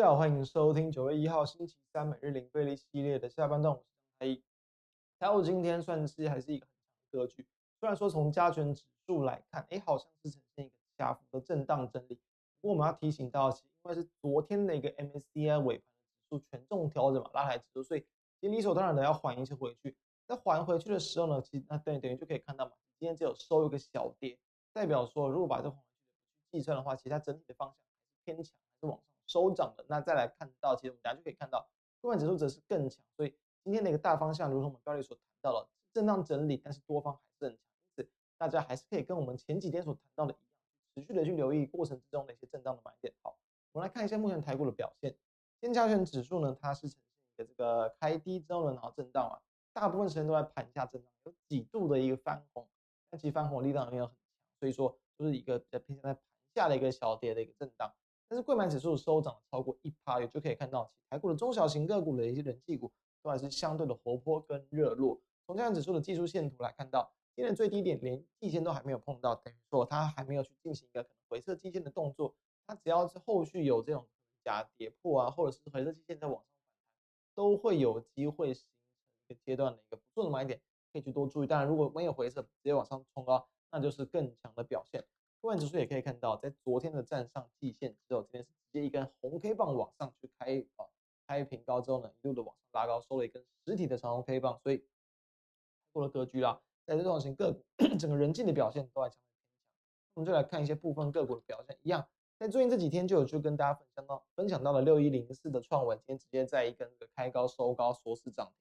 大家好，欢迎收听九月一号星期三每日零费力系列的下半段，我是张太一。台股今天算是还是一个很强的格局，虽然说从加权指数来看，哎，好像是呈现一个小幅的震荡整理。不过我们要提醒到，因为是昨天的一个 MSCI 尾盘的指数权重调整嘛，拉抬指数，所以其实理所当然的要缓一些回去。在缓回去的时候呢，其实那等于等于就可以看到嘛，今天只有收一个小跌，代表说如果把这缓回去计算的话，其实它整体的方向还是偏强，还是往上。收涨的，那再来看到，其实我们大家就可以看到，柜买指数则是更强，所以今天的一个大方向，如同我们标题所谈到的，震荡整理，但是多方还是很强，因此大家还是可以跟我们前几天所谈到的一样，持续的去留意过程之中的一些震荡的买点。好，我们来看一下目前台股的表现，先加权指数呢，它是呈现一个这个开低之后呢，然后震荡啊，大部分时间都在盘下震荡，有几度的一个翻红，但其实翻红力量没有很强，所以说就是一个比较偏向在盘下的一个小跌的一个震荡。但是柜买指数收涨超过一趴，也就可以看到，台股的中小型个股的一些人气股都还是相对的活泼跟热络。从这样指数的技术线图来看到，今天的最低点连季线都还没有碰到，等于说它还没有去进行一个可能回撤季线的动作。它只要是后续有这种假跌破啊，或者是回撤季线在往上反弹，都会有机会形成一个阶段的一个不错的买点，可以去多注意。当然，如果没有回撤直接往上冲高，那就是更强的表现。柜买指数也可以看到，在昨天的站上季线之后，今天是直接一根红 K 棒往上去开啊，开平高之后呢，一路的往上拉高，收了一根实体的长红 K 棒，所以过了格局啦。在这种型个股，整个人气的表现都还相对偏强。我们就来看一些部分个股的表现，一样，在最近这几天就有去跟大家分享到，分享到了六一零四的创文，今天直接在一根这个开高收高锁死涨停。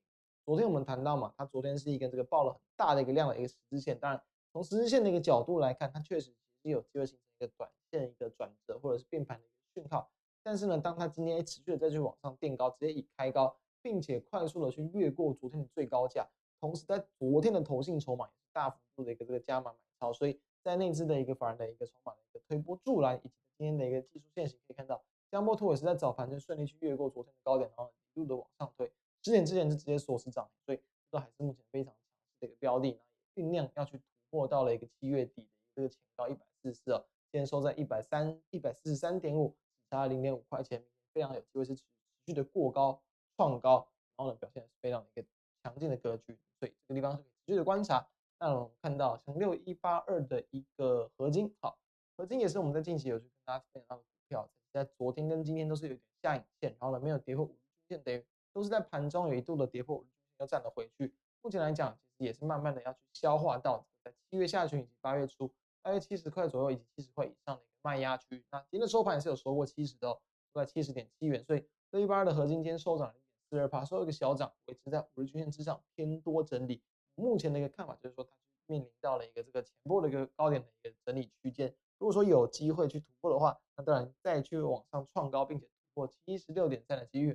昨天我们谈到嘛，它昨天是一根这个爆了很大的一个量的一个十字线，当然从十字线的一个角度来看，它确实。也有机会形成一个短线一个转折，或者是变盘的一个讯号。但是呢，当它今天持续的再去往上垫高，直接以开高，并且快速的去越过昨天的最高价，同时在昨天的投信筹码也是大幅度的一个这个加码买超，所以在内资的一个法人的一个筹码的一个推波助澜，以及今天的一个技术线型可以看到，江波图也是在早盘就顺利去越过昨天的高点，然后一路的往上推，十点之前是直接锁死涨，所以这还是目前非常强势的一个标的，酝酿要去突破到了一个七月底的这个前高一百。四十四哦，今天收在一百三一百四十三点五，只差零点五块钱，非常有机会是持续的过高创高，然后呢表现是非常的一个强劲的格局，所以这个地方是可以持续的观察。那我们看到像六一八二的一个合金，好，合金也是我们在近期有去跟大家分享到的股票，在昨天跟今天都是有点下影线，然后呢没有跌破五日均线，等于都是在盘中有一度的跌破五日均线，又站了回去。目前来讲，其实也是慢慢的要去消化到在七月下旬以及八月初。大约七十块左右以及七十块以上的一个卖压区，那今天的收盘也是有收过七十的，在七十点七元，所以这一八的合金今天收涨了一点四二趴，收一个小涨，维持在五日均线之上偏多整理。目前的一个看法就是说，它面临到了一个这个前波的一个高点的一个整理区间。如果说有机会去突破的话，那当然再去往上创高，并且突破七十六点三的机遇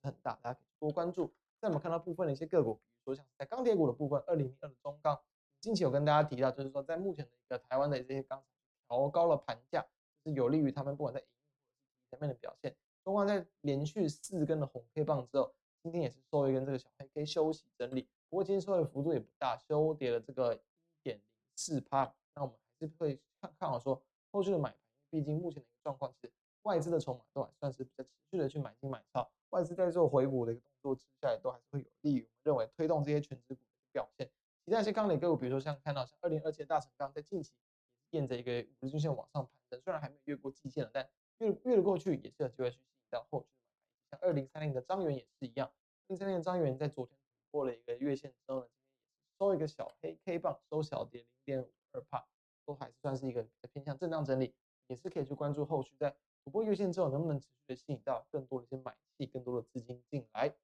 还是很大，大家可以多关注。在我们看到部分的一些个股，比如说像在钢铁股的部分，二零零二的中钢。近期有跟大家提到，就是说在目前的一个台湾的这些钢厂调高了盘价，就是有利于他们不管在营运或者是前面的表现。中钢在连续四根的红 K 棒之后，今天也是收一根这个小黑 K 休息整理，不过今天收的幅度也不大，收跌了这个一点零四趴。那我们还是会看看好说后续的买盘，毕竟目前的一个状况是外资的筹码都还算是比较持续的去买进买超，外资在做回补的一个动作之下，也都还是会有利于我们认为推动这些全值股的表现。其他一些钢铁个股，比如说像看到像二零二七的大成钢，在近期也是沿着一个五日均线往上攀升，虽然还没有越过季线了，但越越了过去也是有机会去吸引到后续的买盘。像二零三零的张元也是一样，二零三零的彰源在昨天突破了一个月线之后呢，今天也是收一个小黑 K 棒，收小跌零点五二帕，都还是算是一个偏向震荡整理，也是可以去关注后续在突破月线之后能不能持续的吸引到更多的一些买气，更多的资金进来。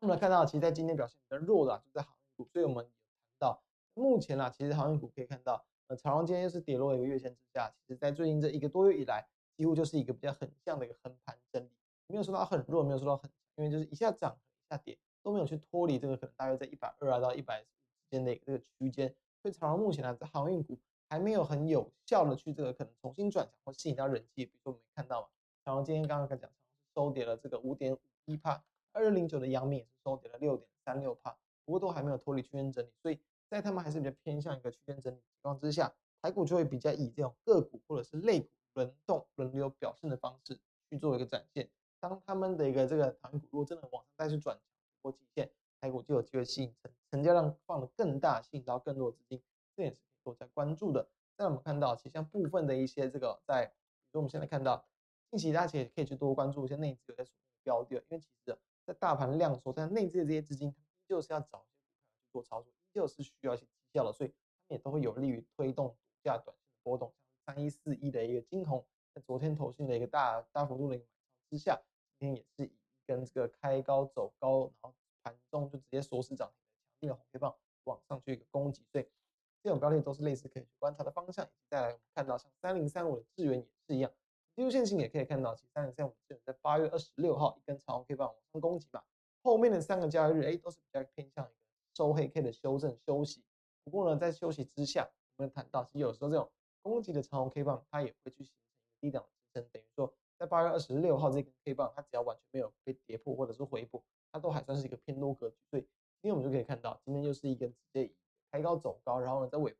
那么看到，其实在今天表现比较弱的啊，就在行航。所以我们有谈到，目前啦，其实航运股可以看到，呃，长荣今天又是跌落一个月线之下，其实在最近这一个多月以来，几乎就是一个比较横向的一个横盘整理，没有说到很弱，没有说到很，因为就是一下涨一下跌，都没有去脱离这个可能大约在一百二啊到一百之间的一个这个区间。所以长荣目前呢，在航运股还没有很有效的去这个可能重新转强或吸引到人气，比如说我们看到嘛，长荣今天刚刚讲，长荣收跌了这个五点五一帕，二二零九的阳明也是收跌了六点三六帕。不过都还没有脱离区间整理，所以在他们还是比较偏向一个区间整理情况之下，台股就会比较以这种个股或者是类股轮动轮流表现的方式去做一个展现。当他们的一个这个台股如果真的往上再去转突破季线，台股就有机会吸引成成交量放得更大，吸引到更多的资金，这也是多加关注的。在我们看到，其实像部分的一些这个在，比如我们现在看到近期大家也可以去多关注一些内资有在锁定的标的，因为其实，在大盘量缩，在内资的这些资金，依旧是要找一些股票去做操作，依旧是需要一些绩效的，所以他们也都会有利于推动股价短线的波动。像三一四一的一个金红，在昨天投信的一个大大幅度的一个买超之下，今天也是以一根这个开高走高，然后盘中就直接锁死涨停的强劲的红 K 棒往上去一个攻击，所以。这种标的都是类似可以去观察的方向，以及再来我们看到像三零三五的智源也是一样，技术线性也可以看到，其实三零三五智源在八月二十六号一根长红 K 棒往上攻击嘛，后面的三个交易日哎都是比较偏向一个收黑 K 的修正休息。不过呢，在休息之下，我们谈到其实有时候这种攻击的长红 K 棒它也会去形成一个低档支撑，等于说在八月二十六号这根 K 棒它只要完全没有被跌破或者是回补，它都还算是一个偏多格局。所以今天我们就可以看到，今天又是一根直接以开高走高，然后呢，在尾盘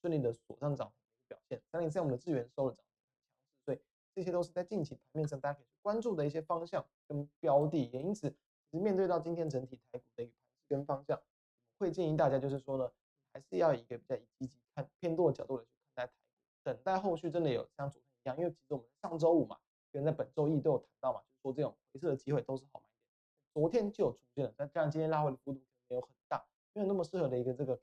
顺利的锁上涨停的表现。三零三五的资源收了涨停，所以这些都是在近期盘面上大家可以去关注的一些方向跟标的。也因此，面对到今天整体台股的一个盘势跟方向，我会建议大家就是说呢，还是要以一个比较积极看偏多的角度来去看待台股，等待后续真的有像昨天一样，因为其实我们上周五嘛，跟在本周一都有谈到嘛，就是说这种回撤的机会都是好买点。昨天就有出现了，但当然今天拉回的幅度可能没有很大，没有那么适合的一个这个。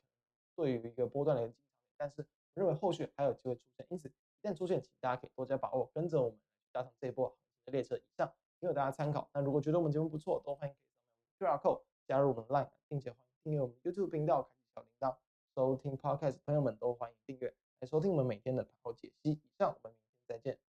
对于一个波段的一个进场，但是我认为后续还有机会出现，因此一旦出现，请大家可以多加把握，跟着我们搭上这一波列车。以上，给大家参考。那如果觉得我们节目不错，都欢迎可以扫描 QR code 加入我们 Line，并且欢迎订阅我们 YouTube 频道，开启小铃铛，收听 Podcast 朋友们都欢迎订阅来收听我们每天的盘后解析。以上。我们明天再见